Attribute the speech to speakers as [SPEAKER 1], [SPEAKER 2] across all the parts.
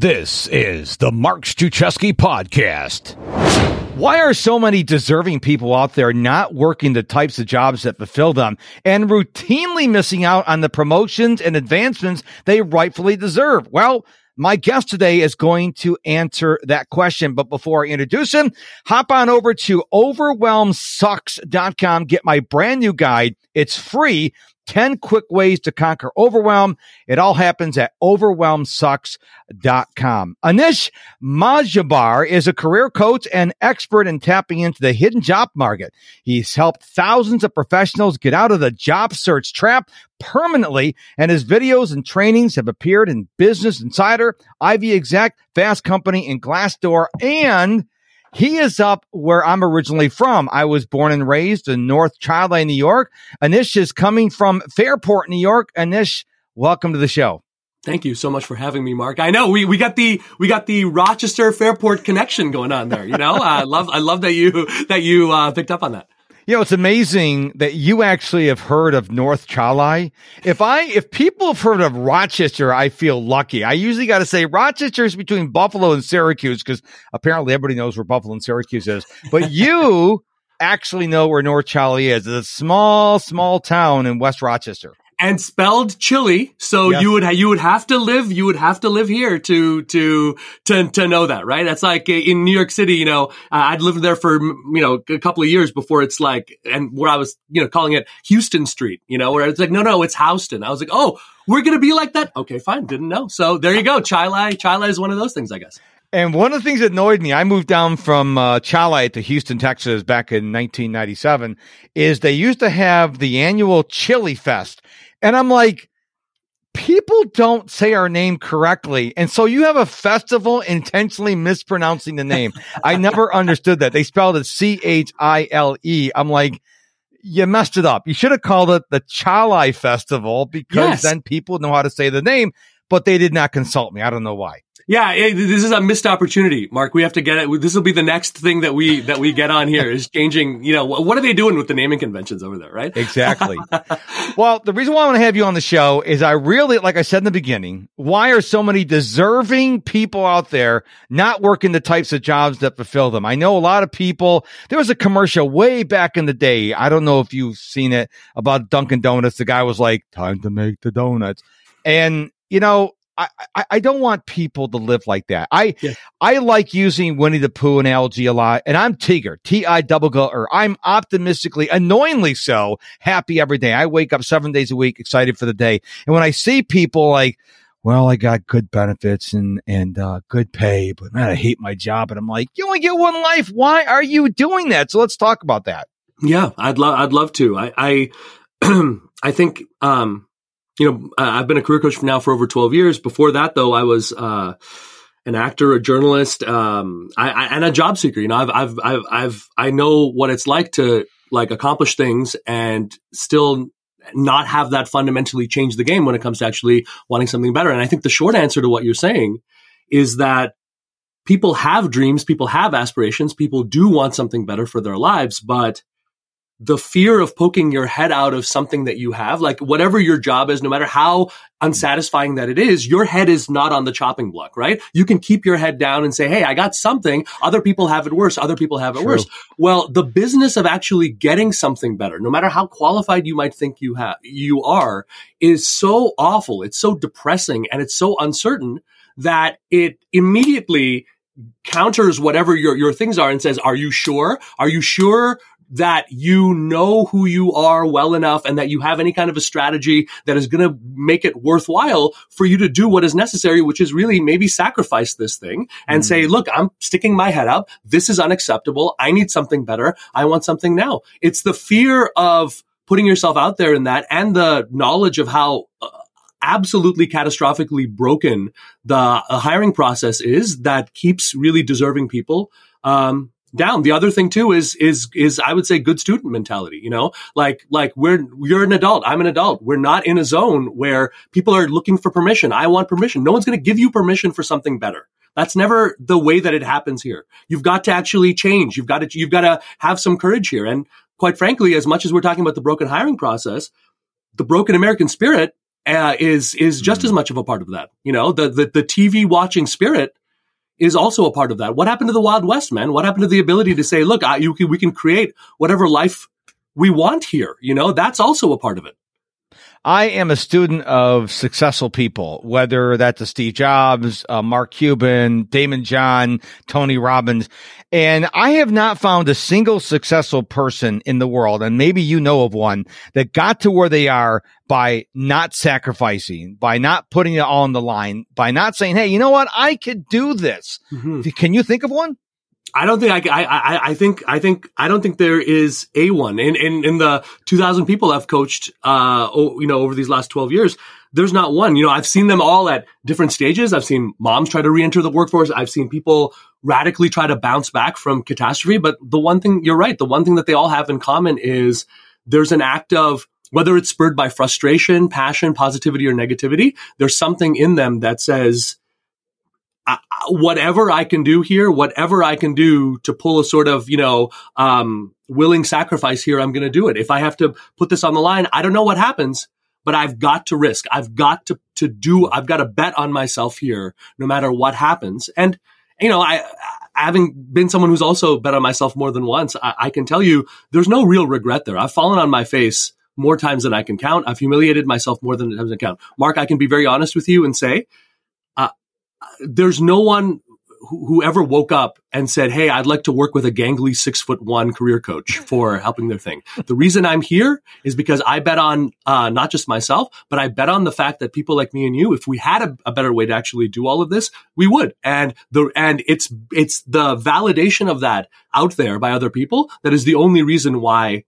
[SPEAKER 1] This is the Mark Struczewski podcast. Why are so many deserving people out there not working the types of jobs that fulfill them and routinely missing out on the promotions and advancements they rightfully deserve? Well, my guest today is going to answer that question. But before I introduce him, hop on over to overwhelmsucks.com. Get my brand new guide. It's free. 10 quick ways to conquer overwhelm. It all happens at overwhelmsucks.com. Anish Majumdar is a career coach and expert in tapping into the hidden job market. He's helped thousands of professionals get out of the job search trap permanently, and his videos and trainings have appeared in Business Insider, Ivy Exec, Fast Company, and Glassdoor, and he is up where I'm originally from. I was born and raised in North Chili, New York. Anish is coming from Fairport, New York. Anish, welcome to the show.
[SPEAKER 2] Thank you so much for having me, Mark. I know we, we got the we got the Rochester Fairport connection going on there. You know, I love I love that you that you uh, picked up on that.
[SPEAKER 1] You know, it's amazing that you actually have heard of North Chili. If I, if people have heard of Rochester, I feel lucky. I usually got to say Rochester is between Buffalo and Syracuse because apparently everybody knows where Buffalo and Syracuse is. But you actually know where North Chili is. It's a small, small town in West Rochester
[SPEAKER 2] and spelled chili. So yes. you would you would have to live you would have to live here to to to to know that, right? That's like in New York City. You know, uh, I'd lived there for you know a couple of years before it's like and where I was you know calling it Houston Street. You know, where it's like no no it's Houston. I was like oh we're gonna be like that. Okay, fine, didn't know. So there you go. Chilai Chilai is one of those things, I guess.
[SPEAKER 1] And one of the things that annoyed me, I moved down from uh, Chalai to Houston, Texas back in 1997, is they used to have the annual Chili Fest. And I'm like, people don't say our name correctly. And so you have a festival intentionally mispronouncing the name. I never understood that. They spelled it C H I L E. I'm like, you messed it up. You should have called it the Chalai Festival because yes. then people know how to say the name, but they did not consult me. I don't know why.
[SPEAKER 2] Yeah, this is a missed opportunity, Mark. We have to get it. This will be the next thing that we that we get on here is changing. You know, what are they doing with the naming conventions over there, right?
[SPEAKER 1] Exactly. well, the reason why I want to have you on the show is I really, like I said in the beginning, why are so many deserving people out there not working the types of jobs that fulfill them? I know a lot of people. There was a commercial way back in the day. I don't know if you've seen it about Dunkin' Donuts. The guy was like, "Time to make the donuts," and you know I, I, don't want people to live like that. I yeah. I like using Winnie the Pooh analogy a lot, and I'm Tigger, T I double or I'm optimistically, annoyingly so, happy every day. I wake up seven days a week, excited for the day, and when I see people like, well, I got good benefits and and uh, good pay, but man, I hate my job, and I'm like, you only get one life. Why are you doing that? So let's talk about that.
[SPEAKER 2] Yeah, I'd love I'd love to. I I, I think um you know, I've been a career coach for now for over 12 years. Before that, though, I was, uh, an actor, a journalist, um, I, I, and a job seeker. You know, I've, I've, I've, I've, I know what it's like to like accomplish things and still not have that fundamentally change the game when it comes to actually wanting something better. And I think the short answer to what you're saying is that people have dreams, people have aspirations, people do want something better for their lives, but the fear of poking your head out of something that you have, like whatever your job is, no matter how unsatisfying that it is, your head is not on the chopping block, right? You can keep your head down and say, Hey, I got something. Other people have it worse. Other people have it True. worse. Well, the business of actually getting something better, no matter how qualified you might think you have, you are, is so awful. It's so depressing and it's so uncertain that it immediately counters whatever your, your things are and says, are you sure? Are you sure that you know who you are well enough and that you have any kind of a strategy that is going to make it worthwhile for you to do what is necessary, which is really maybe sacrifice this thing and mm. say, look, I'm sticking my head up. This is unacceptable. I need something better. I want something now. It's the fear of putting yourself out there in that and the knowledge of how uh, absolutely catastrophically broken the uh, hiring process is that keeps really deserving people um, down. The other thing too is is is I would say good student mentality. You know, like like we're you're an adult. I'm an adult. We're not in a zone where people are looking for permission. I want permission. No one's going to give you permission for something better. That's never the way that it happens here. You've got to actually change. You've got to you've got to have some courage here. And quite frankly, as much as we're talking about the broken hiring process, the broken American spirit uh, is is just mm-hmm. as much of a part of that. You know, the, the the TV watching spirit is also a part of that. What happened to the Wild West, man? What happened to the ability to say, look, I, you, we can create whatever life we want here? You know, that's also a part of it.
[SPEAKER 1] I am a student of successful people, whether that's a Steve Jobs, uh, Mark Cuban, Daymond John, Tony Robbins. And I have not found a single successful person in the world, and maybe you know of one that got to where they are by not sacrificing, by not putting it all on the line, by not saying, Hey, you know what? I could do this. Mm-hmm. Can you think of one?
[SPEAKER 2] I don't think I, I, I think, I think, I don't think there is a one in, in, in the 2000 people I've coached, uh, you know, over these last 12 years. There's not one, you know, I've seen them all at different stages. I've seen moms try to reenter the workforce. I've seen people radically try to bounce back from catastrophe. But the one thing, you're right. The one thing that they all have in common is there's an act of, whether it's spurred by frustration, passion, positivity, or negativity, there's something in them that says, whatever I can do here, whatever I can do to pull a sort of, you know, um, willing sacrifice here, I'm going to do it. If I have to put this on the line, I don't know what happens, but I've got to risk. I've got to, to do, I've got to bet on myself here, no matter what happens. And, you know, I, having been someone who's also bet on myself more than once, I, I can tell you there's no real regret there. I've fallen on my face more times than I can count. I've humiliated myself more than times I can count. Mark, I can be very honest with you and say there's no one who ever woke up and said, Hey, I'd like to work with a gangly six foot one career coach for helping their thing. The reason I'm here is because I bet on, uh, not just myself, but I bet on the fact that people like me and you, if we had a, a, better way to actually do all of this, we would. And the, and it's, it's the validation of that out there by other people that is the only reason why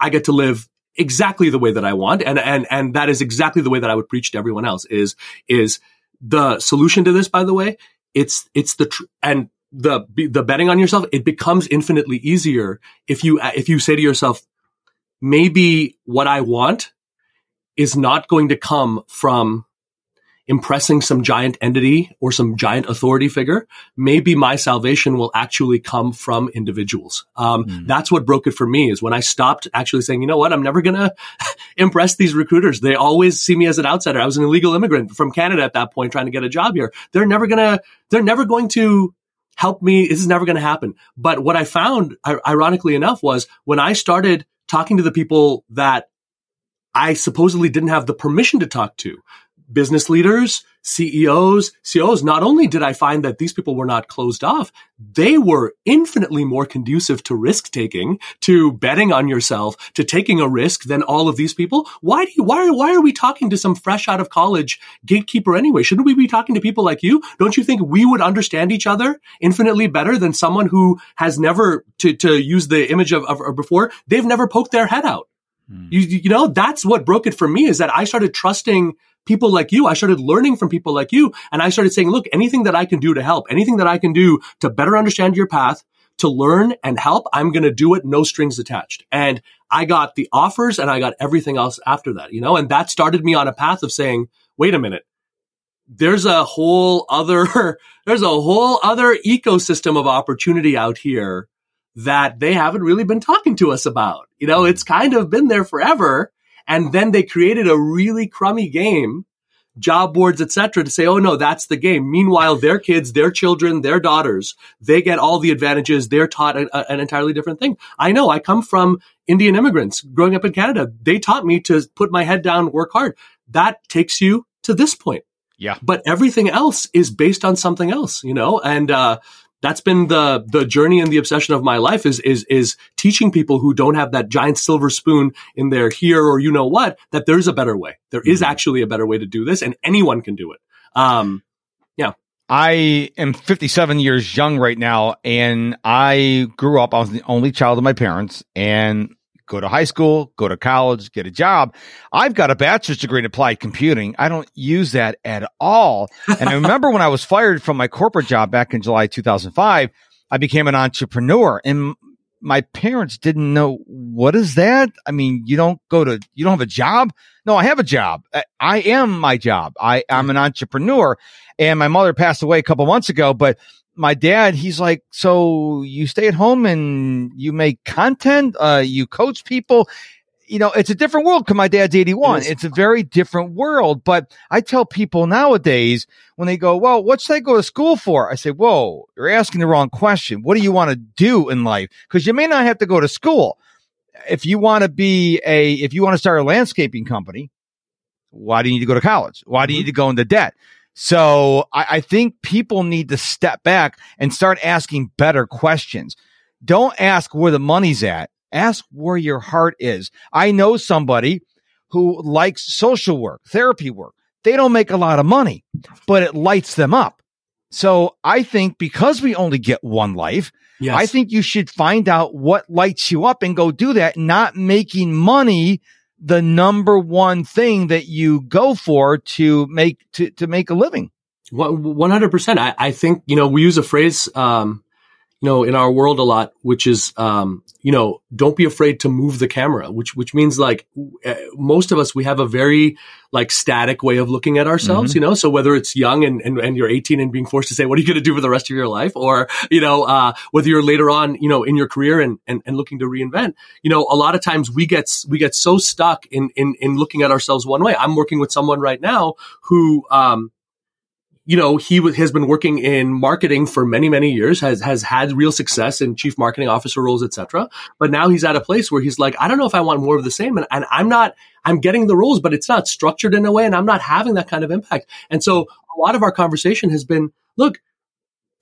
[SPEAKER 2] I get to live exactly the way that I want. And, and, and that is exactly the way that I would preach to everyone else is, is, the solution to this, by the way, it's, it's the, tr- and the, the betting on yourself, it becomes infinitely easier if you, uh, if you say to yourself, maybe what I want is not going to come from impressing some giant entity or some giant authority figure, maybe my salvation will actually come from individuals. Um, mm. That's what broke it for me is when I stopped actually saying, you know what, I'm never going to impress these recruiters. They always see me as an outsider. I was an illegal immigrant from Canada at that point trying to get a job here. They're never going to, they're never going to help me. This is never going to happen. But what I found, ironically enough, was when I started talking to the people that I supposedly didn't have the permission to talk to, business leaders, CEOs, CEOs, not only did I find that these people were not closed off, they were infinitely more conducive to risk taking, to betting on yourself, to taking a risk than all of these people. Why do you, why, why are we talking to some fresh out of college gatekeeper anyway? Shouldn't we be talking to people like you? Don't you think we would understand each other infinitely better than someone who has never, to, to use the image of, of, of before, they've never poked their head out. Hmm. You, you know, that's what broke it for me is that I started trusting people like you. I started learning from people like you and I started saying, look, anything that I can do to help, anything that I can do to better understand your path, to learn and help, I'm going to do it. No strings attached. And I got the offers and I got everything else after that, you know, and that started me on a path of saying, wait a minute. There's a whole other, there's a whole other ecosystem of opportunity out here that they haven't really been talking to us about. You know, it's kind of been there forever. And then they created a really crummy game, job boards, etc., to say, oh no, that's the game. Meanwhile, their kids, their children, their daughters, they get all the advantages. They're taught a, a, an entirely different thing. I know I come from Indian immigrants growing up in Canada. They taught me to put my head down, work hard. That takes you to this point.
[SPEAKER 1] Yeah.
[SPEAKER 2] But everything else is based on something else, you know? And, uh, that's been the the journey and the obsession of my life is is is teaching people who don't have that giant silver spoon in their here or you know what that there's a better way. There is mm-hmm. actually a better way to do this, and anyone can do it. Um, yeah.
[SPEAKER 1] I am 57 years young right now, and I grew up. I was the only child of my parents, and go to high school, go to college, get a job. I've got a bachelor's degree in applied computing. I don't use that at all. And I remember when I was fired from my corporate job back in July 2005, I became an entrepreneur and my parents didn't know what is that? I mean, you don't go to, you don't have a job? No, I have a job. I am my job. I, I'm an entrepreneur and my mother passed away a couple months ago, but my dad, he's like, so you stay at home and you make content, uh, you coach people. you know, it's a different world because my dad's 81.
[SPEAKER 2] It
[SPEAKER 1] it's a very different world. But I tell people nowadays when they go, well, what should I go to school for? I say, whoa, you're asking the wrong question. What do you want to do in life? Because you may not have to go to school. If you want to be a, if you want to start a landscaping company, why do you need to go to college? Why do you need to go into debt? So I, I think people need to step back and start asking better questions. Don't ask where the money's at. Ask where your heart is. I know somebody who likes social work, therapy work. They don't make a lot of money, but it lights them up. So I think because we only get one life,
[SPEAKER 2] Yes.
[SPEAKER 1] I think you should find out what lights you up and go do that, not making money the number one thing that you go for to make to, to make a living.
[SPEAKER 2] One hundred percent. I, think you know we use a phrase, um, know, in our world a lot, which is, um, you know, don't be afraid to move the camera, which which means like uh, most of us we have a very like static way of looking at ourselves,
[SPEAKER 1] Mm-hmm.
[SPEAKER 2] you know. So whether it's young and, and and you're 18 and being forced to say, what are you going to do for the rest of your life, or you know, uh, whether you're later on, you know, in your career and, and and looking to reinvent, you know, a lot of times we get we get so stuck in in in looking at ourselves one way. I'm working with someone right now who. Um, you know, he w- has been working in marketing for many, many years, has, has had real success in chief marketing officer roles, etc. But now he's at a place where he's like, I don't know if I want more of the same. And, and I'm not, I'm getting the roles, but it's not structured in a way and I'm not having that kind of impact. And so a lot of our conversation has been, look,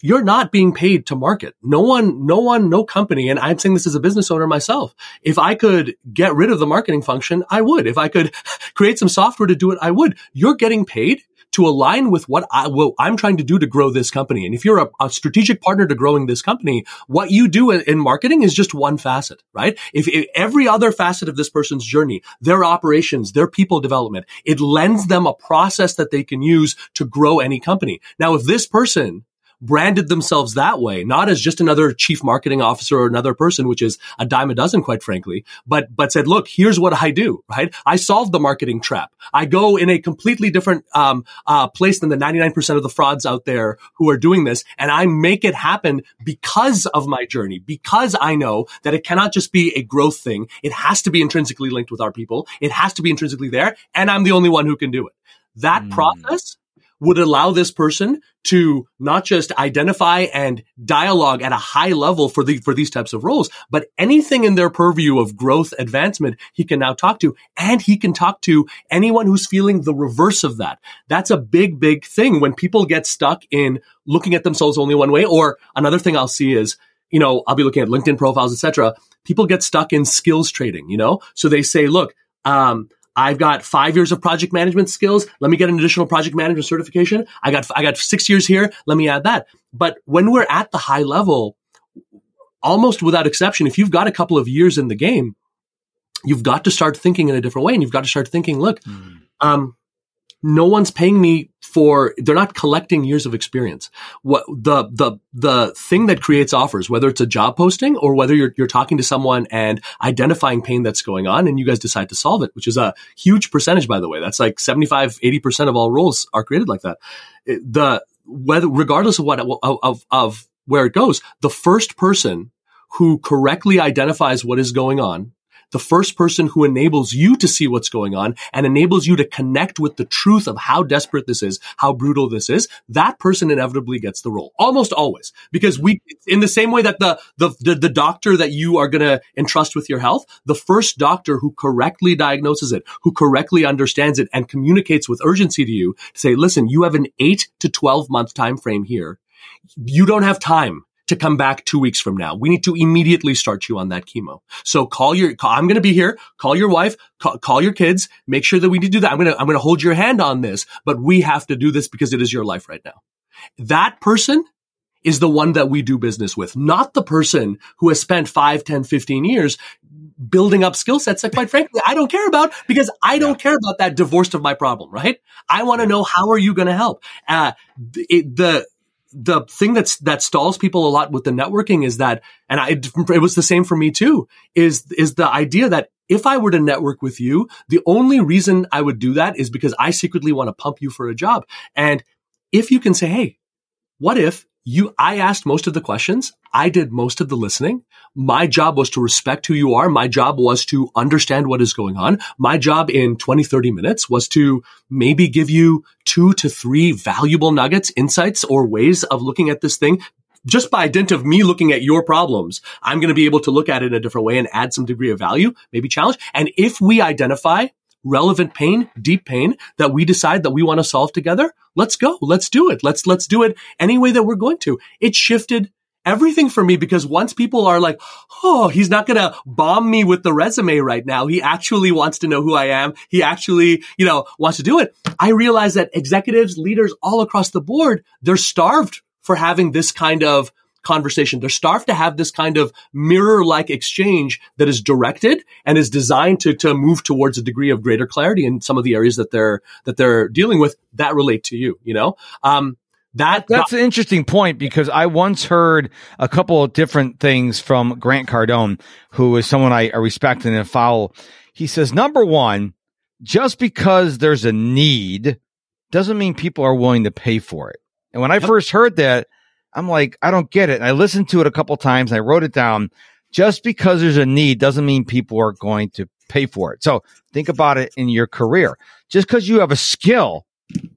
[SPEAKER 2] you're not being paid to market. No one, no one, no company. And I'm saying this as a business owner myself. If I could get rid of the marketing function, I would. If I could create some software to do it, I would. You're getting paid to align with what, I, what I'm trying to do to grow this company. And if you're a, a strategic partner to growing this company, what you do in, in marketing is just one facet, right? If, if every other facet of this person's journey, their operations, their people development, it lends them a process that they can use to grow any company. Now, if this person branded themselves that way, not as just another chief marketing officer or another person, which is a dime a dozen, quite frankly, but, but said, look, here's what I do, right? I solve the marketing trap. I go in a completely different, um, uh, place than the 99% of the frauds out there who are doing this. And I make it happen because of my journey, because I know that it cannot just be a growth thing. It has to be intrinsically linked with our people. It has to be intrinsically there. And I'm the only one who can do it. That
[SPEAKER 1] Mm.
[SPEAKER 2] process would allow this person to not just identify and dialogue at a high level for the for these types of roles, but anything in their purview of growth advancement, he can now talk to, and he can talk to anyone who's feeling the reverse of that. That's a big, big thing when people get stuck in looking at themselves only one way. Or another thing I'll see is, you know, I'll be looking at LinkedIn profiles, etc. People get stuck in skills trading, you know, so they say, look, um, I've got five years of project management skills. Let me get an additional project management certification. I got, I got six years here. Let me add that. But when we're at the high level, almost without exception, if you've got a couple of years in the game, you've got to start thinking in a different way. And you've got to start thinking, look, um, no one's paying me for they're not collecting years of experience. What the the the thing that creates offers whether it's a job posting or whether you're you're talking to someone and identifying pain that's going on and you guys decide to solve it which is a huge percentage by the way. That's like 75 80% of all roles are created like that. The whether regardless of what of of, of where it goes the first person who correctly identifies what is going on the first person who enables you to see what's going on and enables you to connect with the truth of how desperate this is, how brutal this is, that person inevitably gets the role. Almost always. Because we, in the same way that the, the, the, the doctor that you are going to entrust with your health, the first doctor who correctly diagnoses it, who correctly understands it and communicates with urgency to you to say, listen, you have an eight to 12 month time frame here. You don't have time to come back two weeks from now. We need to immediately start you on that chemo. So call your, call, I'm going to be here. Call your wife, call, call your kids, make sure that we need to do that. I'm going to, I'm going to hold your hand on this, but we have to do this because it is your life right now. That person is the one that we do business with, not the person who has spent 5, 10, 15 years building up skill sets that quite frankly I don't care about because I don't care about that divorced of my problem, right? I want to know how are you going to help? Uh, it, the, the thing that's that stalls people a lot with the networking is that, and I, it was the same for me too, is is the idea that if I were to network with you, the only reason I would do that is because I secretly want to pump you for a job. And if you can say, hey, what if you, I asked most of the questions. I did most of the listening. My job was to respect who you are. My job was to understand what is going on. My job in 20, 30 minutes was to maybe give you two to three valuable nuggets, insights, or ways of looking at this thing just by dint of me looking at your problems, I'm going to be able to look at it in a different way and add some degree of value, maybe challenge. And if we identify relevant pain, deep pain that we decide that we want to solve together, let's go. Let's do it. Let's, let's do it any way that we're going to. It shifted everything for me because once people are like, Oh, he's not going to bomb me with the resume right now. He actually wants to know who I am. He actually, you know, wants to do it. I realize that executives, leaders all across the board, they're starved for having this kind of conversation. They're starved to have this kind of mirror like exchange that is directed and is designed to, to move towards a degree of greater clarity in some of the areas that they're, that they're dealing with that relate to you, you know? Um, that
[SPEAKER 1] that's an interesting point because I once heard a couple of different things from Grant Cardone, who is someone I, I respect and follow. He says, number one, just because there's a need doesn't mean people are willing to pay for it. And when I yep. first heard that, I'm like, I don't get it. And I listened to it a couple times and I wrote it down. Just because there's a need doesn't mean people are going to pay for it. So think about it in your career. Just because you have a skill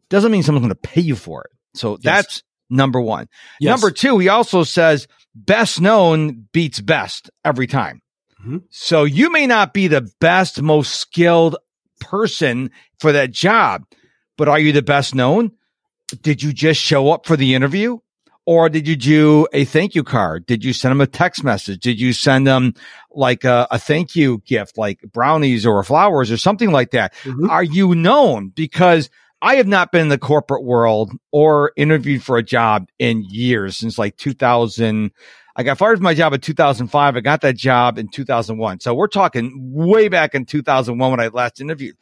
[SPEAKER 1] doesn't mean someone's going to pay you for it. So yes. that's number one. Yes. Number two, he also says best known beats best every time. Mm-hmm. So you may not be the best, most skilled person for that job, but are you the best known? Did you just show up for the interview? Or did you do a thank you card? Did you send them a text message? Did you send them like a, a thank you gift, like brownies or flowers or something like that? Mm-hmm. Are you known? Because I have not been in the corporate world or interviewed for a job in years since like 2000. I got fired from my job in 2005. I got that job in 2001. So we're talking way back in 2001 when I last interviewed.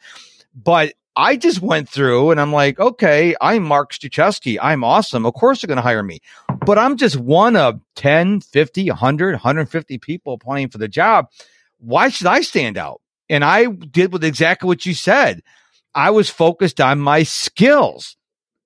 [SPEAKER 1] But I just went through and I'm like, okay, I'm Mark Struczewski. I'm awesome. Of course they're going to hire me, but I'm just one of 10, 50, 100, 150 people applying for the job. Why should I stand out? And I did with exactly what you said. I was focused on my skills.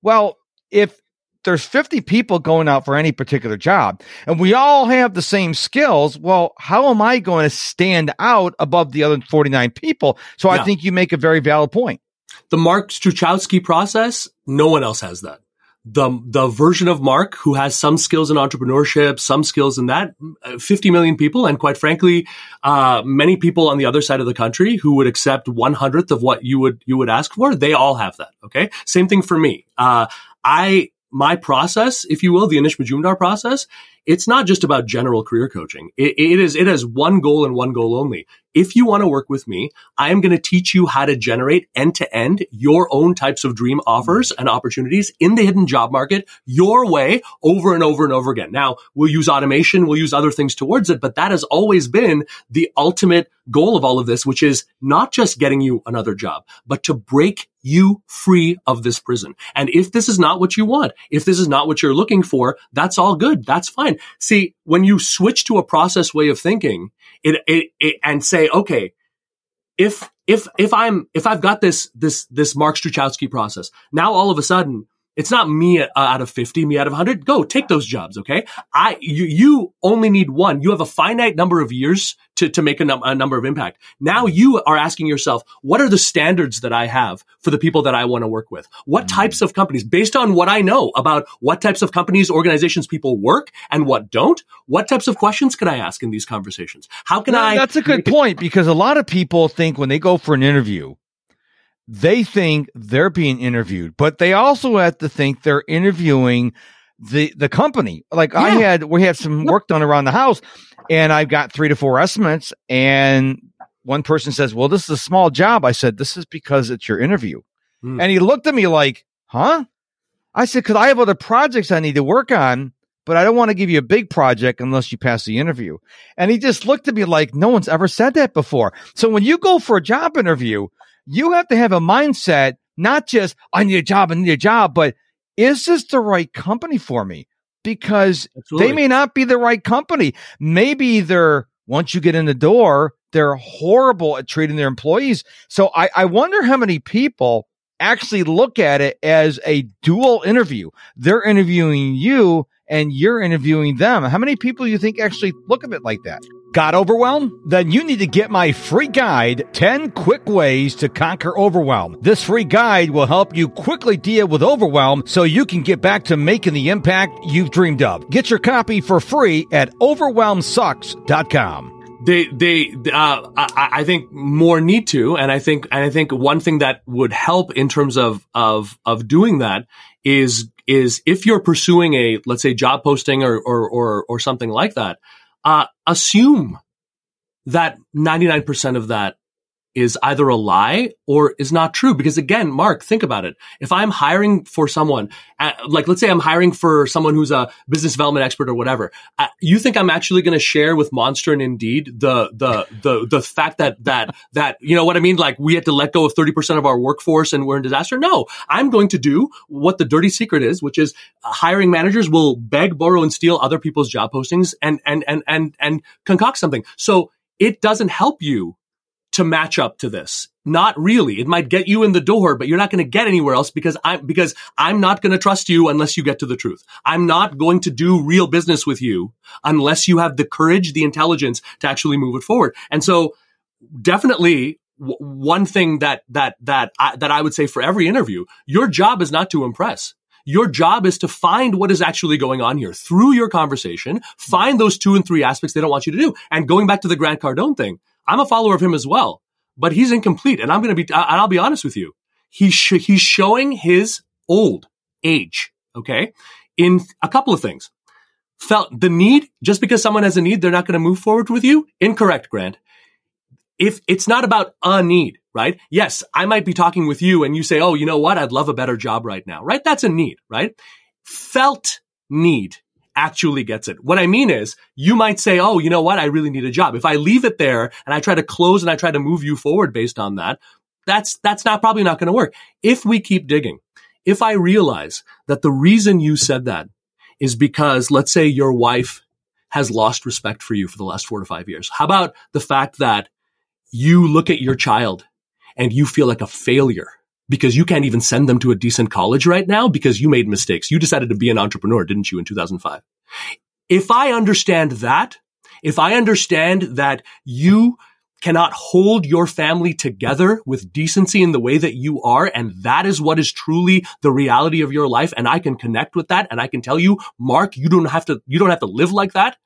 [SPEAKER 1] Well, if there's 50 people going out for any particular job and we all have the same skills, well, how am I going to stand out above the other 49 people? So yeah. I think you make a very valid point.
[SPEAKER 2] The Mark Struczewski process, no one else has that. The, the version of Mark who has some skills in entrepreneurship, some skills in that, uh, 50 million people. And quite frankly, uh, many people on the other side of the country who would accept one hundredth of what you would, you would ask for. They all have that. Okay. Same thing for me. Uh, I, my process, if you will, the Anish Majumdar process, it's not just about general career coaching. It, it is, it has one goal and one goal only if you want to work with me, I am going to teach you how to generate end to end your own types of dream offers and opportunities in the hidden job market your way over and over and over again. Now we'll use automation. We'll use other things towards it, but that has always been the ultimate goal of all of this, which is not just getting you another job, but to break you free of this prison. And if this is not what you want, if this is not what you're looking for, that's all good. That's fine. See, when you switch to a process way of thinking, it, it, it and say, okay, if if if I'm if I've got this this this Mark Struczewski process, now all of a sudden it's not me out of 50, me out of 100. Go take those jobs. Okay. I, you, you only need one. You have a finite number of years to, to make a, num- a number of impact. Now you are asking yourself, what are the standards that I have for the people that I want to work with? What mm-hmm. types of companies, based on what I know about what types of companies, organizations people work and what don't, what types of questions can I ask in these conversations? How can I?
[SPEAKER 1] That's a good point because a lot of people think when they go for an interview, they think they're being interviewed, but they also have to think they're interviewing the the company. Like yeah. I had, we had some work done around the house, and I've got three to four estimates, and one person says, "Well, this is a small job." I said, "This is because it's your interview," mm. and he looked at me like, "Huh?" I said, "Because I have other projects I need to work on." But I don't want to give you a big project unless you pass the interview. And he just looked at me like no one's ever said that before. So when you go for a job interview, you have to have a mindset, not just, I need a job, I need a job, but is this the right company for me? Because Absolutely. they may not be the right company. Maybe they're, once you get in the door, they're horrible at treating their employees. So I, I wonder how many people actually look at it as a dual interview. They're interviewing you and you're interviewing them. How many people you think actually look at it like that? Got overwhelmed? Then you need to get my free guide, 10 quick ways to conquer overwhelm. This free guide will help you quickly deal with overwhelm so you can get back to making the impact you've dreamed of. Get your copy for free at overwhelmsucks.com
[SPEAKER 2] they they uh, I, I, think more need to and i think and i think one thing that would help in terms of of of doing that is is if you're pursuing a let's say job posting or or or, or something like that uh, assume that 99% of that is either a lie or is not true. Because again, Mark, think about it. If I'm hiring for someone, uh, like let's say I'm hiring for someone who's a business development expert or whatever, uh, you think I'm actually going to share with Monster and Indeed the the the the fact that that that you know what I mean? Like we had to let go of thirty percent of our workforce and we're in disaster. No, I'm going to do what the dirty secret is, which is uh, hiring managers will beg, borrow, and steal other people's job postings and and and and and concoct something. So it doesn't help you to match up to this. Not really. It might get you in the door, but you're not going to get anywhere else because I'm, because I'm not going to trust you unless you get to the truth. I'm not going to do real business with you unless you have the courage, the intelligence to actually move it forward. And so definitely w- one thing that, that, that, I, that I would say for every interview, your job is not to impress. Your job is to find what is actually going on here through your conversation, find those two and three aspects they don't want you to do. And going back to the Grant Cardone thing, I'm a follower of him as well, but he's incomplete. And I'm going to be, and I'll be honest with you. He's, sh- he's showing his old age. Okay. In a couple of things. Felt the need, just because someone has a need, they're not going to move forward with you. Incorrect, Grant. If it's not about a need, right? Yes, I might be talking with you and you say, Oh, you know what? I'd love a better job right now, right? That's a need, right? Felt need actually gets it. What I mean is you might say, Oh, you know what? I really need a job. If I leave it there and I try to close and I try to move you forward based on that, that's, that's not probably not going to work. If we keep digging, if I realize that the reason you said that is because let's say your wife has lost respect for you for the last four to five years. How about the fact that you look at your child and you feel like a failure because you can't even send them to a decent college right now because you made mistakes. You decided to be an entrepreneur, didn't you, in 2005? If I understand that, if I understand that you cannot hold your family together with decency in the way that you are. And that is what is truly the reality of your life. And I can connect with that. And I can tell you, Mark, you don't have to, you don't have to live like that.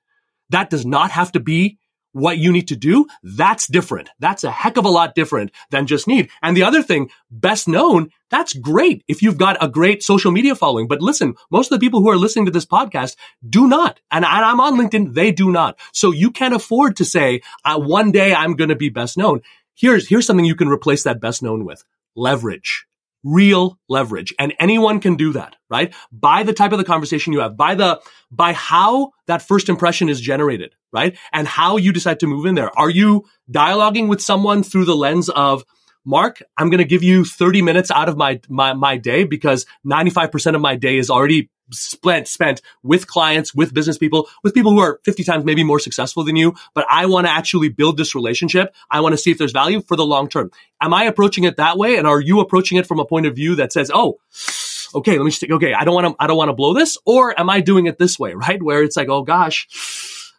[SPEAKER 2] That does not have to be what you need to do, that's different. That's a heck of a lot different than just need. And the other thing, best known, that's great if you've got a great social media following. But listen, most of the people who are listening to this podcast do not. And, I'm on LinkedIn, they do not. So you can't afford to say, uh, one day I'm going to be best known. Here's, here's something you can replace that best known with. Leverage real leverage and anyone can do that, right? By the type of the conversation you have, by the, by how that first impression is generated, right? And how you decide to move in there. Are you dialoguing with someone through the lens of, Mark, I'm going to give you 30 minutes out of my, my, my day because 95% of my day is already spent, spent with clients, with business people, with people who are 50 times maybe more successful than you. But I want to actually build this relationship. I want to see if there's value for the long term. Am I approaching it that way? And are you approaching it from a point of view that says, Oh, okay, let me just take, okay, I don't want to, I don't want to blow this. Or am I doing it this way? Right. Where it's like, Oh gosh,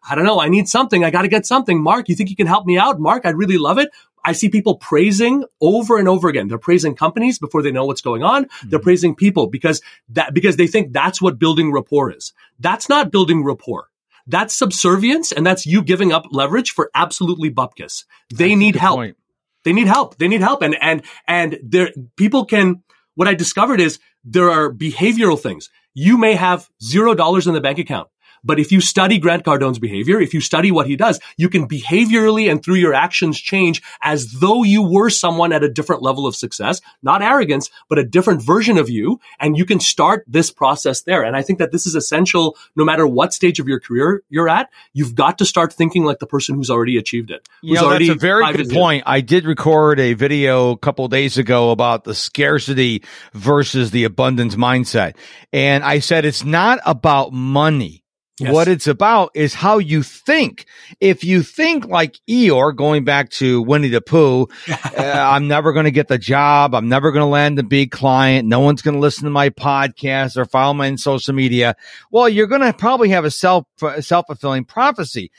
[SPEAKER 2] I don't know. I need something. I got to get something. Mark, you think you can help me out? Mark, I'd really love it. I see people praising over and over again. They're praising companies before they know what's going on. Mm-hmm. They're praising people because that, because they think that's what building rapport is. That's not building rapport. That's subservience and that's you giving up leverage for absolutely bupkis. They that's need help. Point. They need help. They need help. And, and, and there, people can, what I discovered is there are behavioral things. You may have zero dollars in the bank account. But if you study Grant Cardone's behavior, if you study what he does, you can behaviorally and through your actions change as though you were someone at a different level of success, not arrogance, but a different version of you. And you can start this process there. And I think that this is essential no matter what stage of your career you're at. You've got to start thinking like the person who's already achieved it.
[SPEAKER 1] You know, that's a very good point. I did record a video a couple days ago about the scarcity versus the abundance mindset. And I said it's not about money Yes. What it's about is how you think. If you think like Eeyore, going back to Winnie the Pooh, uh, I'm never going to get the job. I'm never going to land a big client. No one's going to listen to my podcast or follow me on social media. Well, you're going to probably have a self, self fulfilling prophecy.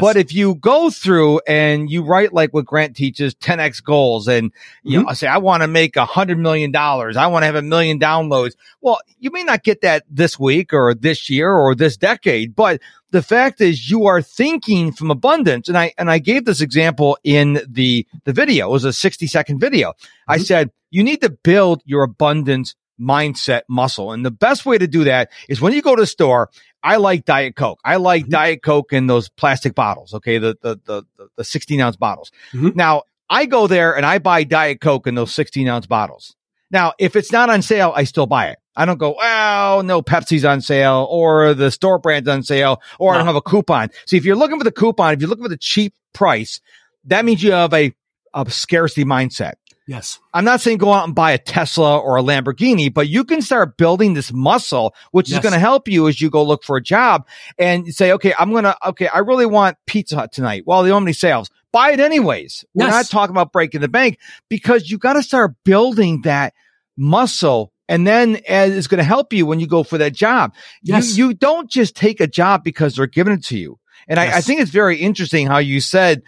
[SPEAKER 1] But if you go through and you write like what Grant teaches, 10x goals, and you mm-hmm. know, say, I want to make a hundred million dollars. I want to have a million downloads. Well, you may not get that this week or this year or this decade, but the fact is you are thinking from abundance. And I, and I gave this example in the, the video. It was a 60 second video. Mm-hmm. I said, you need to build your abundance mindset muscle. And the best way to do that is when you go to the store I like Diet Coke. I like mm-hmm. Diet Coke in those plastic bottles. Okay. The, the, the, the 16 ounce bottles. Mm-hmm. Now I go there and I buy Diet Coke in those 16 ounce bottles. Now, if it's not on sale, I still buy it. I don't go, oh, no, Pepsi's on sale or the store brand's on sale or no. I don't have a coupon. See, if you're looking for the coupon, if you're looking for the cheap price, that means you have a, a scarcity mindset.
[SPEAKER 2] Yes.
[SPEAKER 1] I'm not saying go out and buy a Tesla or a Lamborghini, but you can start building this muscle, which yes. is going to help you as you go look for a job and say, okay, I'm going to, okay, I really want Pizza Hut tonight. Well, have any sales. Buy it anyways. We're not talking about breaking the bank because you got to start building that muscle and then it's going to help you when you go for that job. Yes. You, you don't just take a job because they're giving it to you. And yes. I, I think it's very interesting how you said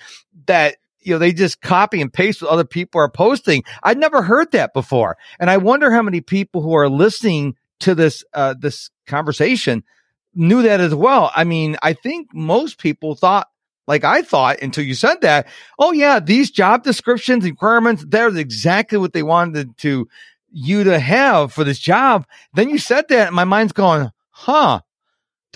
[SPEAKER 1] that you know, they just copy and paste what other people are posting. I'd never heard that before. And I wonder how many people who are listening to this, uh, this conversation knew that as well. I mean, I think most people thought, like I thought until you said that, oh yeah, these job descriptions, requirements, they're exactly what they wanted to you to have for this job. Then you said that and my mind's going, huh,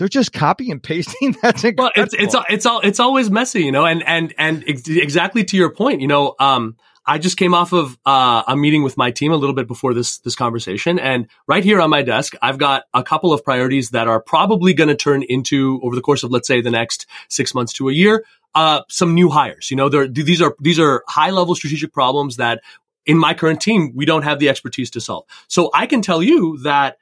[SPEAKER 1] they're just copy and pasting. That's incredible.
[SPEAKER 2] Well, it's it's it's all it's always messy, you know. And and and ex- exactly to your point, you know, um, I just came off of uh, a meeting with my team a little bit before this this conversation, and right here on my desk, I've got a couple of priorities that are probably going to turn into over the course of let's say the next six months to a year, uh, some new hires. You know, these are these are high level strategic problems that in my current team we don't have the expertise to solve. So I can tell you that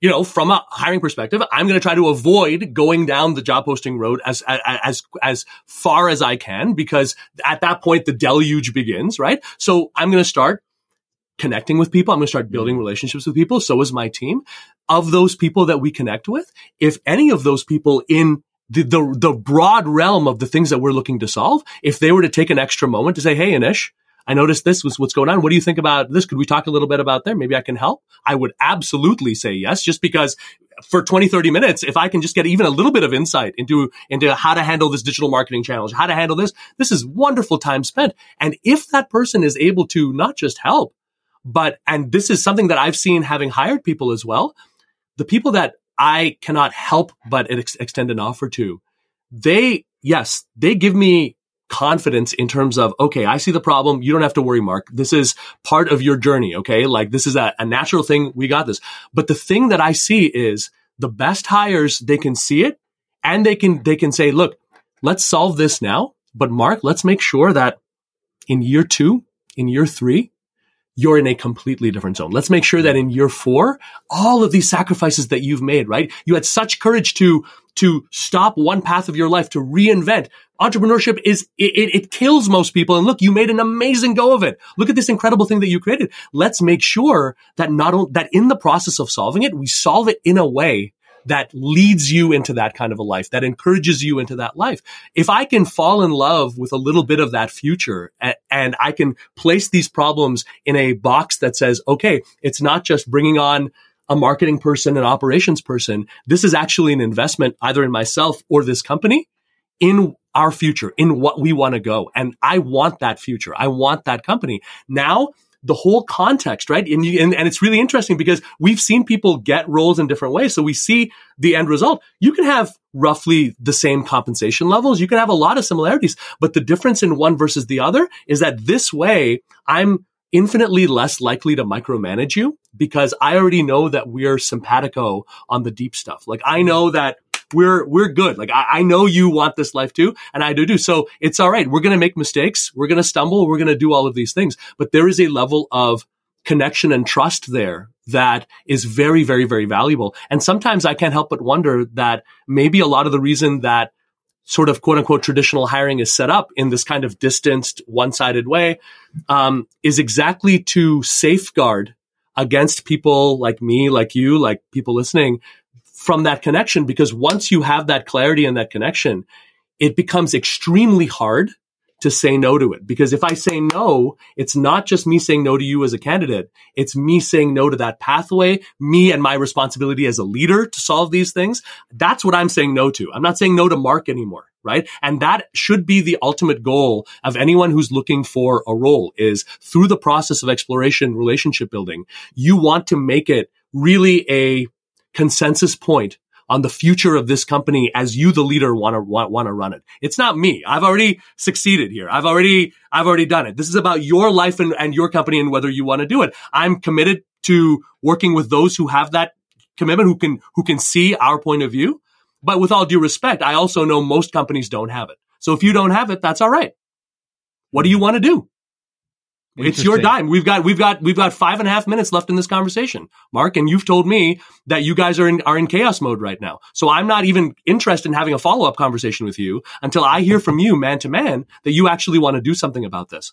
[SPEAKER 2] you know, from a hiring perspective, I'm going to try to avoid going down the job posting road as, as, as far as I can because at that point, the deluge begins, right? So I'm going to start connecting with people. I'm going to start building mm-hmm. relationships with people. So is my team of those people that we connect with. If any of those people in the, the, the broad realm of the things that we're looking to solve, if they were to take an extra moment to say, Hey, Anish, I noticed this was what's going on. What do you think about this? Could we talk a little bit about there? Maybe I can help. I would absolutely say yes, just because for 20, 30 minutes, if I can just get even a little bit of insight into, into how to handle this digital marketing challenge, how to handle this, this is wonderful time spent. And if that person is able to not just help, but, and this is something that I've seen having hired people as well, the people that I cannot help but ex- extend an offer to, they, yes, they give me confidence in terms of, okay, I see the problem. You don't have to worry, Mark. This is part of your journey. Okay. Like this is a, a natural thing. We got this. But the thing that I see is the best hires, they can see it and they can, they can say, look, let's solve this now. But Mark, let's make sure that in year two, in year three, you're in a completely different zone. Let's make sure that in year four, all of these sacrifices that you've made, right? You had such courage to, to stop one path of your life, to reinvent. Entrepreneurship is, it, it, kills most people. And look, you made an amazing go of it. Look at this incredible thing that you created. Let's make sure that not only, that in the process of solving it, we solve it in a way that leads you into that kind of a life, that encourages you into that life. If I can fall in love with a little bit of that future and, and I can place these problems in a box that says, okay, it's not just bringing on a marketing person, an operations person. This is actually an investment either in myself or this company in our future, in what we want to go. And I want that future. I want that company. Now the whole context, right? And, you, and, and it's really interesting because we've seen people get roles in different ways. So we see the end result. You can have roughly the same compensation levels. You can have a lot of similarities, but the difference in one versus the other is that this way I'm infinitely less likely to micromanage you because I already know that we're simpatico on the deep stuff. Like I know that we're we're good. Like I, I know you want this life too, and I do too. So it's all right. We're gonna make mistakes. We're gonna stumble. We're gonna do all of these things. But there is a level of connection and trust there that is very, very, very valuable. And sometimes I can't help but wonder that maybe a lot of the reason that sort of quote unquote traditional hiring is set up in this kind of distanced, one-sided way um, is exactly to safeguard against people like me, like you, like people listening from that connection. Because once you have that clarity and that connection, it becomes extremely hard to say no to it. Because if I say no, it's not just me saying no to you as a candidate. It's me saying no to that pathway, me and my responsibility as a leader to solve these things. That's what I'm saying no to. I'm not saying no to Mark anymore. Right. And that should be the ultimate goal of anyone who's looking for a role is through the process of exploration, relationship building, you want to make it really a consensus point on the future of this company as you, the leader, want to want, to run it. It's not me. I've already succeeded here. I've already I've already done it. This is about your life and, and your company and whether you want to do it. I'm committed to working with those who have that commitment, who can who can see our point of view. But with all due respect, I also know most companies don't have it. So if you don't have it, that's all right. What do you want to do? It's your dime. We've got we've got we've got five and a half minutes left in this conversation, Mark, and you've told me that you guys are in are in chaos mode right now. So I'm not even interested in having a follow up conversation with you until I hear from you, man to man, that you actually want to do something about this.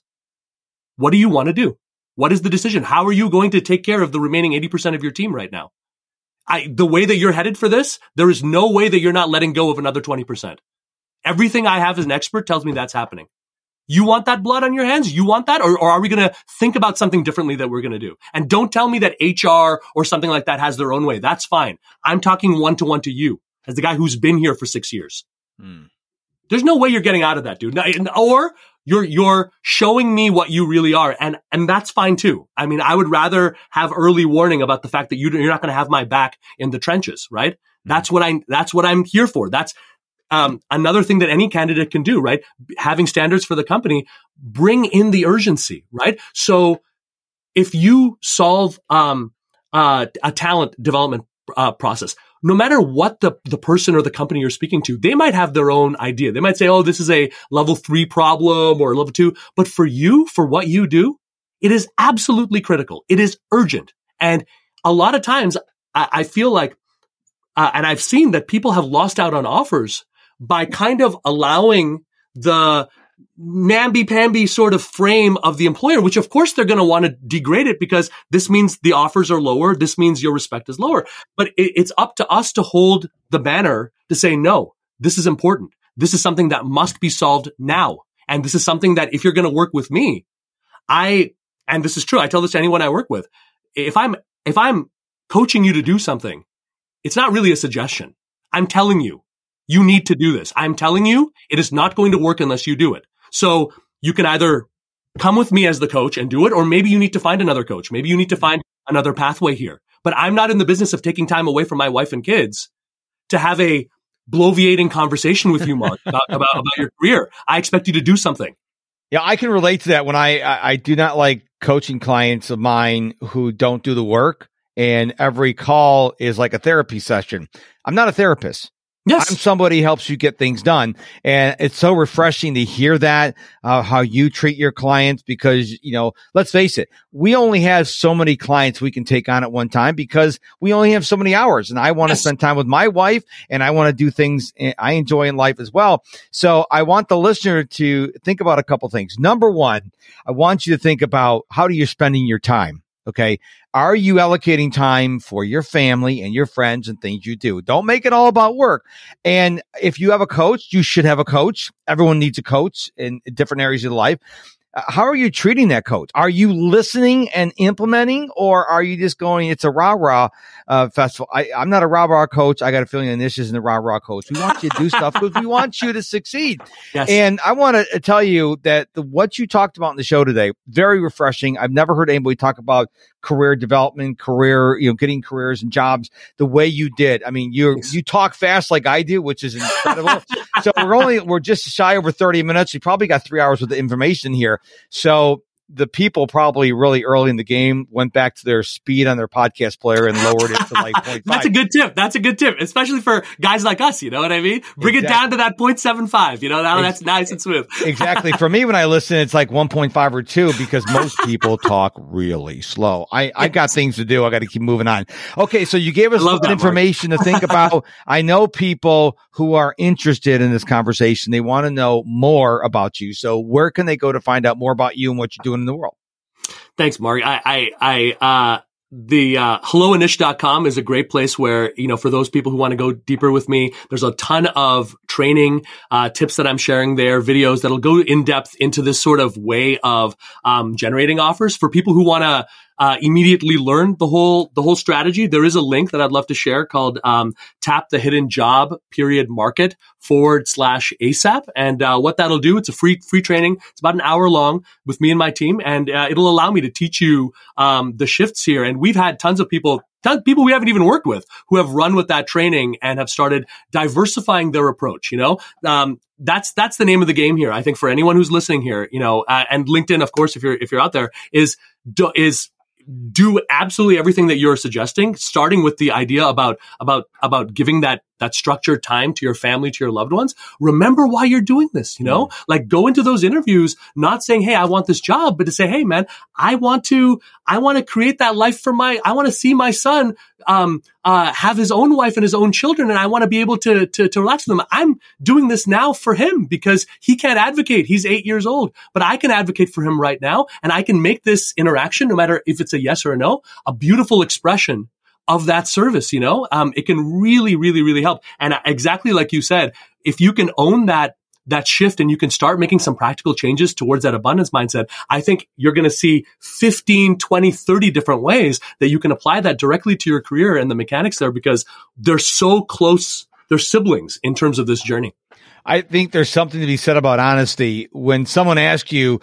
[SPEAKER 2] What do you want to do? What is the decision? How are you going to take care of the remaining eighty percent of your team right now? I the way that you're headed for this, there is no way that you're not letting go of another twenty percent. Everything I have as an expert tells me that's happening. You want that blood on your hands? You want that? Or, or are we going to think about something differently that we're going to do? And don't tell me that HR or something like that has their own way. That's fine. I'm talking one to one to you as the guy who's been here for six years. Hmm. There's no way you're getting out of that, dude. Or you're, you're showing me what you really are. And, and that's fine too. I mean, I would rather have early warning about the fact that you, you're not going to have my back in the trenches, right? Hmm. That's what I, that's what I'm here for. That's, um, another thing that any candidate can do, right? Having standards for the company, bring in the urgency, right? So if you solve um, uh, a talent development uh, process, no matter what the, the person or the company you're speaking to, they might have their own idea. They might say, oh, this is a level three problem or level two. But for you, for what you do, it is absolutely critical. It is urgent. And a lot of times I, I feel like, uh, and I've seen that people have lost out on offers by kind of allowing the namby-pamby sort of frame of the employer, which of course they're going to want to degrade it because this means the offers are lower. This means your respect is lower. But it, it's up to us to hold the banner to say, no, this is important. This is something that must be solved now. And this is something that if you're going to work with me, I, and this is true. I tell this to anyone I work with. If I'm, if I'm coaching you to do something, it's not really a suggestion. I'm telling you, you need to do this. I'm telling you, it is not going to work unless you do it. So you can either come with me as the coach and do it, or maybe you need to find another coach. Maybe you need to find another pathway here. But I'm not in the business of taking time away from my wife and kids to have a bloviating conversation with you, Mark, about, about, about your career. I expect you to do something.
[SPEAKER 1] Yeah, I can relate to that when I, I, I do not like coaching clients of mine who don't do the work and every call is like a therapy session. I'm not a therapist. Yes. I'm somebody who helps you get things done. And it's so refreshing to hear that, uh, how you treat your clients because, you know, let's face it, we only have so many clients we can take on at one time because we only have so many hours and I want to yes. spend time with my wife and I want to do things I enjoy in life as well. So I want the listener to think about a couple things. Number one, I want you to think about how do you spending your time? Okay. Are you allocating time for your family and your friends and things you do? Don't make it all about work. And if you have a coach, you should have a coach. Everyone needs a coach in different areas of life. Uh, how are you treating that coach? Are you listening and implementing, or are you just going? It's a rah rah uh, festival. I, am not a rah rah coach. I got a feeling this isn't a rah rah coach. We want you to do stuff because we want you to succeed. Yes. And I want to tell you that the, what you talked about in the show today, very refreshing. I've never heard anybody talk about career development, career, you know, getting careers and jobs the way you did. I mean, you you talk fast like I do, which is incredible. so we're only we're just shy over 30 minutes. You probably got three hours with the information here. So the people probably really early in the game went back to their speed on their podcast player and lowered it to like 0.5.
[SPEAKER 2] That's a good tip. That's a good tip, especially for guys like us. You know what I mean? Bring exactly. it down to that 0.75. You know, that, that's nice and smooth.
[SPEAKER 1] exactly. For me, when I listen, it's like 1.5 or two because most people talk really slow. I, I got things to do. I got to keep moving on. Okay. So you gave us that, information to think about. I know people who are interested in this conversation. They want to know more about you. So where can they go to find out more about you and what you're doing in the world?
[SPEAKER 2] Thanks, Mark. I, I, I, uh, the uh, helloanish.com is a great place where you know for those people who want to go deeper with me there's a ton of training uh, tips that i'm sharing there videos that'll go in depth into this sort of way of um, generating offers for people who want to uh, immediately learn the whole the whole strategy, there is a link that I'd love to share called um, "Tap the Hidden Job Period Market forward slash ASAP." And uh, what that'll do, it's a free free training. It's about an hour long with me and my team, and uh, it'll allow me to teach you um, the shifts here. And we've had tons of people people we haven't even worked with who have run with that training and have started diversifying their approach. You know, um, that's that's the name of the game here. I think for anyone who's listening here, you know, uh, and LinkedIn, of course, if you're if you're out there, is is do absolutely everything that you're suggesting, starting with the idea about about about giving that that structured time to your family, to your loved ones. Remember why you're doing this, you know? Mm. Like go into those interviews not saying, "Hey, I want this job," but to say, "Hey, man, I want to I want to create that life for my I want to see my son um, uh, have his own wife and his own children, and I want to be able to, to to relax with them. I'm doing this now for him because he can't advocate. He's eight years old, but I can advocate for him right now, and I can make this interaction, no matter if it's a yes or a no, a beautiful expression of that service. You know, um, it can really, really, really help. And exactly like you said, if you can own that that shift and you can start making some practical changes towards that abundance mindset, I think you're going to see 15, 20, 30 different ways that you can apply that directly to your career and the mechanics there because they're so close. They're siblings in terms of this journey.
[SPEAKER 1] I think there's something to be said about honesty. When someone asks you,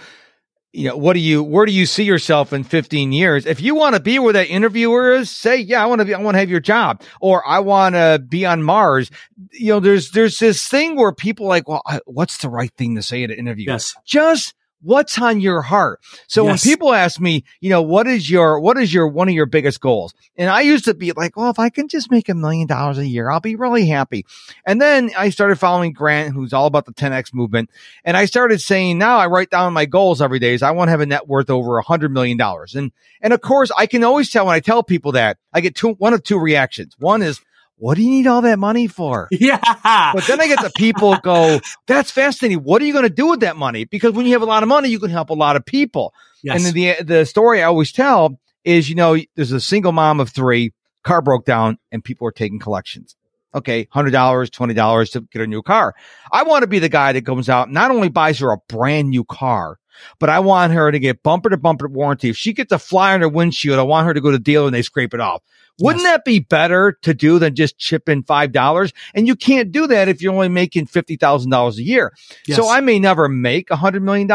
[SPEAKER 1] you know, what do you, where do you see yourself in 15 years? If you want to be where that interviewer is, say, yeah, I want to be, I want to have your job or I want to be on Mars. You know, there's, there's this thing where people like, well, what's the right thing to say at an interview?
[SPEAKER 2] Yes.
[SPEAKER 1] Just what's on your heart. So yes. when people ask me, you know, what is your, what is your, one of your biggest goals? And I used to be like, well, if I can just make a million dollars a year, I'll be really happy. And then I started following Grant, who's all about the 10X movement. And I started saying, now I write down my goals every day is I want to have a net worth over a hundred million dollars. And, and of course I can always tell when I tell people that I get two, one of two reactions. One is, what do you need all that money for?
[SPEAKER 2] Yeah.
[SPEAKER 1] But then I get the people go, that's fascinating. What are you going to do with that money? Because when you have a lot of money, you can help a lot of people. Yes. And the, the story I always tell is, you know, there's a single mom of three, car broke down and people are taking collections. Okay. $100, $20 to get a new car. I want to be the guy that comes out, not only buys her a brand new car, but I want her to get bumper to bumper warranty. If she gets a fly on her windshield, I want her to go to the dealer and they scrape it off. Wouldn't yes. that be better to do than just chip in $5? And you can't do that if you're only making $50,000 a year. Yes. So I may never make a $100 million,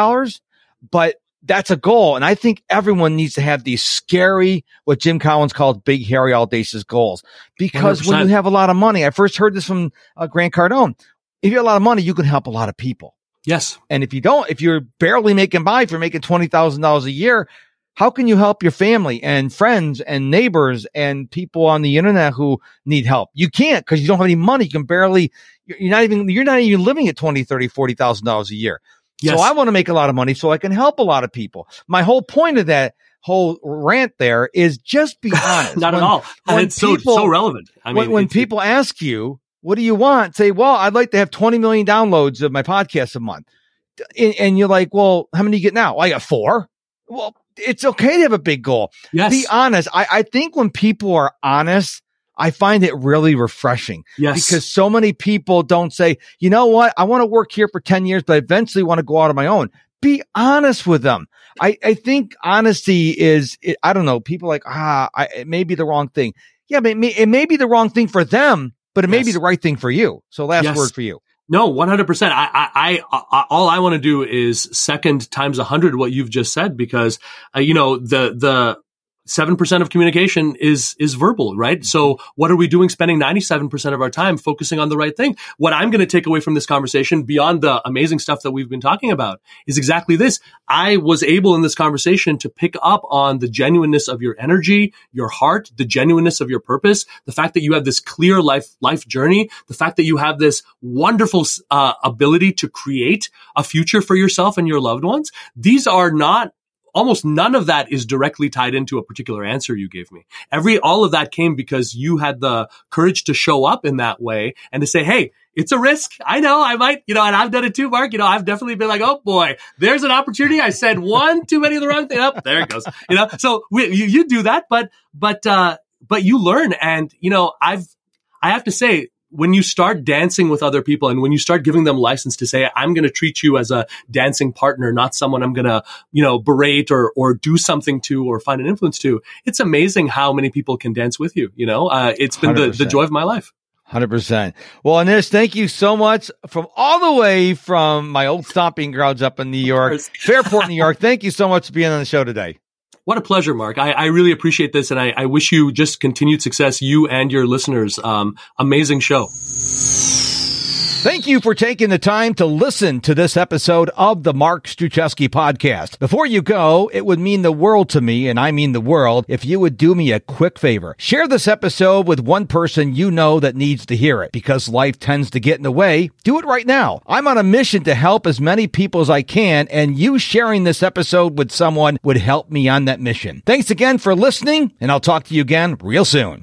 [SPEAKER 1] but that's a goal. And I think everyone needs to have these scary, what Jim Collins called big, hairy, audacious goals. Because 100%. when you have a lot of money, I first heard this from uh, Grant Cardone. If you have a lot of money, you can help a lot of people.
[SPEAKER 2] Yes.
[SPEAKER 1] And if you don't, if you're barely making by, if you're making $20,000 a year, how can you help your family and friends and neighbors and people on the internet who need help? You can't because you don't have any money. You can barely, you're not even, you're not even living at 20, 30, $40,000 a year. Yes. So I want to make a lot of money so I can help a lot of people. My whole point of that whole rant there is just be honest.
[SPEAKER 2] not when, at all. And it's people, so, so relevant.
[SPEAKER 1] I mean, when, when people ask you, what do you want? Say, well, I'd like to have 20 million downloads of my podcast a month. And, and you're like, well, how many do you get now? I got four. Well, it's okay to have a big goal.
[SPEAKER 2] Yes.
[SPEAKER 1] Be honest. I, I think when people are honest, I find it really refreshing.
[SPEAKER 2] Yes.
[SPEAKER 1] Because so many people don't say, you know what? I want to work here for 10 years, but I eventually want to go out on my own. Be honest with them. I, I think honesty is, it, I don't know, people like, ah, I, it may be the wrong thing. Yeah, but it may, it may be the wrong thing for them, but it yes. may be the right thing for you. So last yes. word for you.
[SPEAKER 2] No, one hundred percent. I, I, I, all I want to do is second times a hundred what you've just said because, uh, you know, the the 7% of communication is is verbal right? So what are we doing spending 97% of our time focusing on the right thing? What i'm going to take away from this conversation beyond the amazing stuff that we've been talking about is exactly this. I was able in this conversation to pick up on the genuineness of your energy your heart the genuineness of your purpose the fact that you have this clear life life journey the fact that you have this wonderful uh, ability to create a future for yourself and your loved ones. These are not almost none of that is directly tied into a particular answer you gave me. Every, all of that came because you had the courage to show up in that way and to say, Hey, it's a risk. I know I might, you know, and I've done it too, Mark. You know, I've definitely been like, oh boy, there's an opportunity. I said one too many of the wrong thing. Up oh, there it goes. You know, so we, you, you do that, but, but, uh, but you learn. And, you know, I've, I have to say, when you start dancing with other people and when you start giving them license to say, I'm going to treat you as a dancing partner, not someone I'm going to, you know, berate or, or do something to or find an influence to, it's amazing how many people can dance with you. You know, uh, it's been the, the joy of my life.
[SPEAKER 1] Hundred percent. Well, Anish, thank you so much from all the way from my old stomping grounds up in New York, Fairport, New York. Thank you so much for being on the show today.
[SPEAKER 2] What a pleasure, Mark. I, I really appreciate this, and I, I, wish you just continued success, you and your listeners. Um, amazing show.
[SPEAKER 1] Thank you for taking the time to listen to this episode of the Mark Struczewski podcast. Before you go, it would mean the world to me, and I mean the world, if you would do me a quick favor. Share this episode with one person you know that needs to hear it. Because life tends to get in the way, do it right now. I'm on a mission to help as many people as I can, and you sharing this episode with someone would help me on that mission. Thanks again for listening, and I'll talk to you again real soon.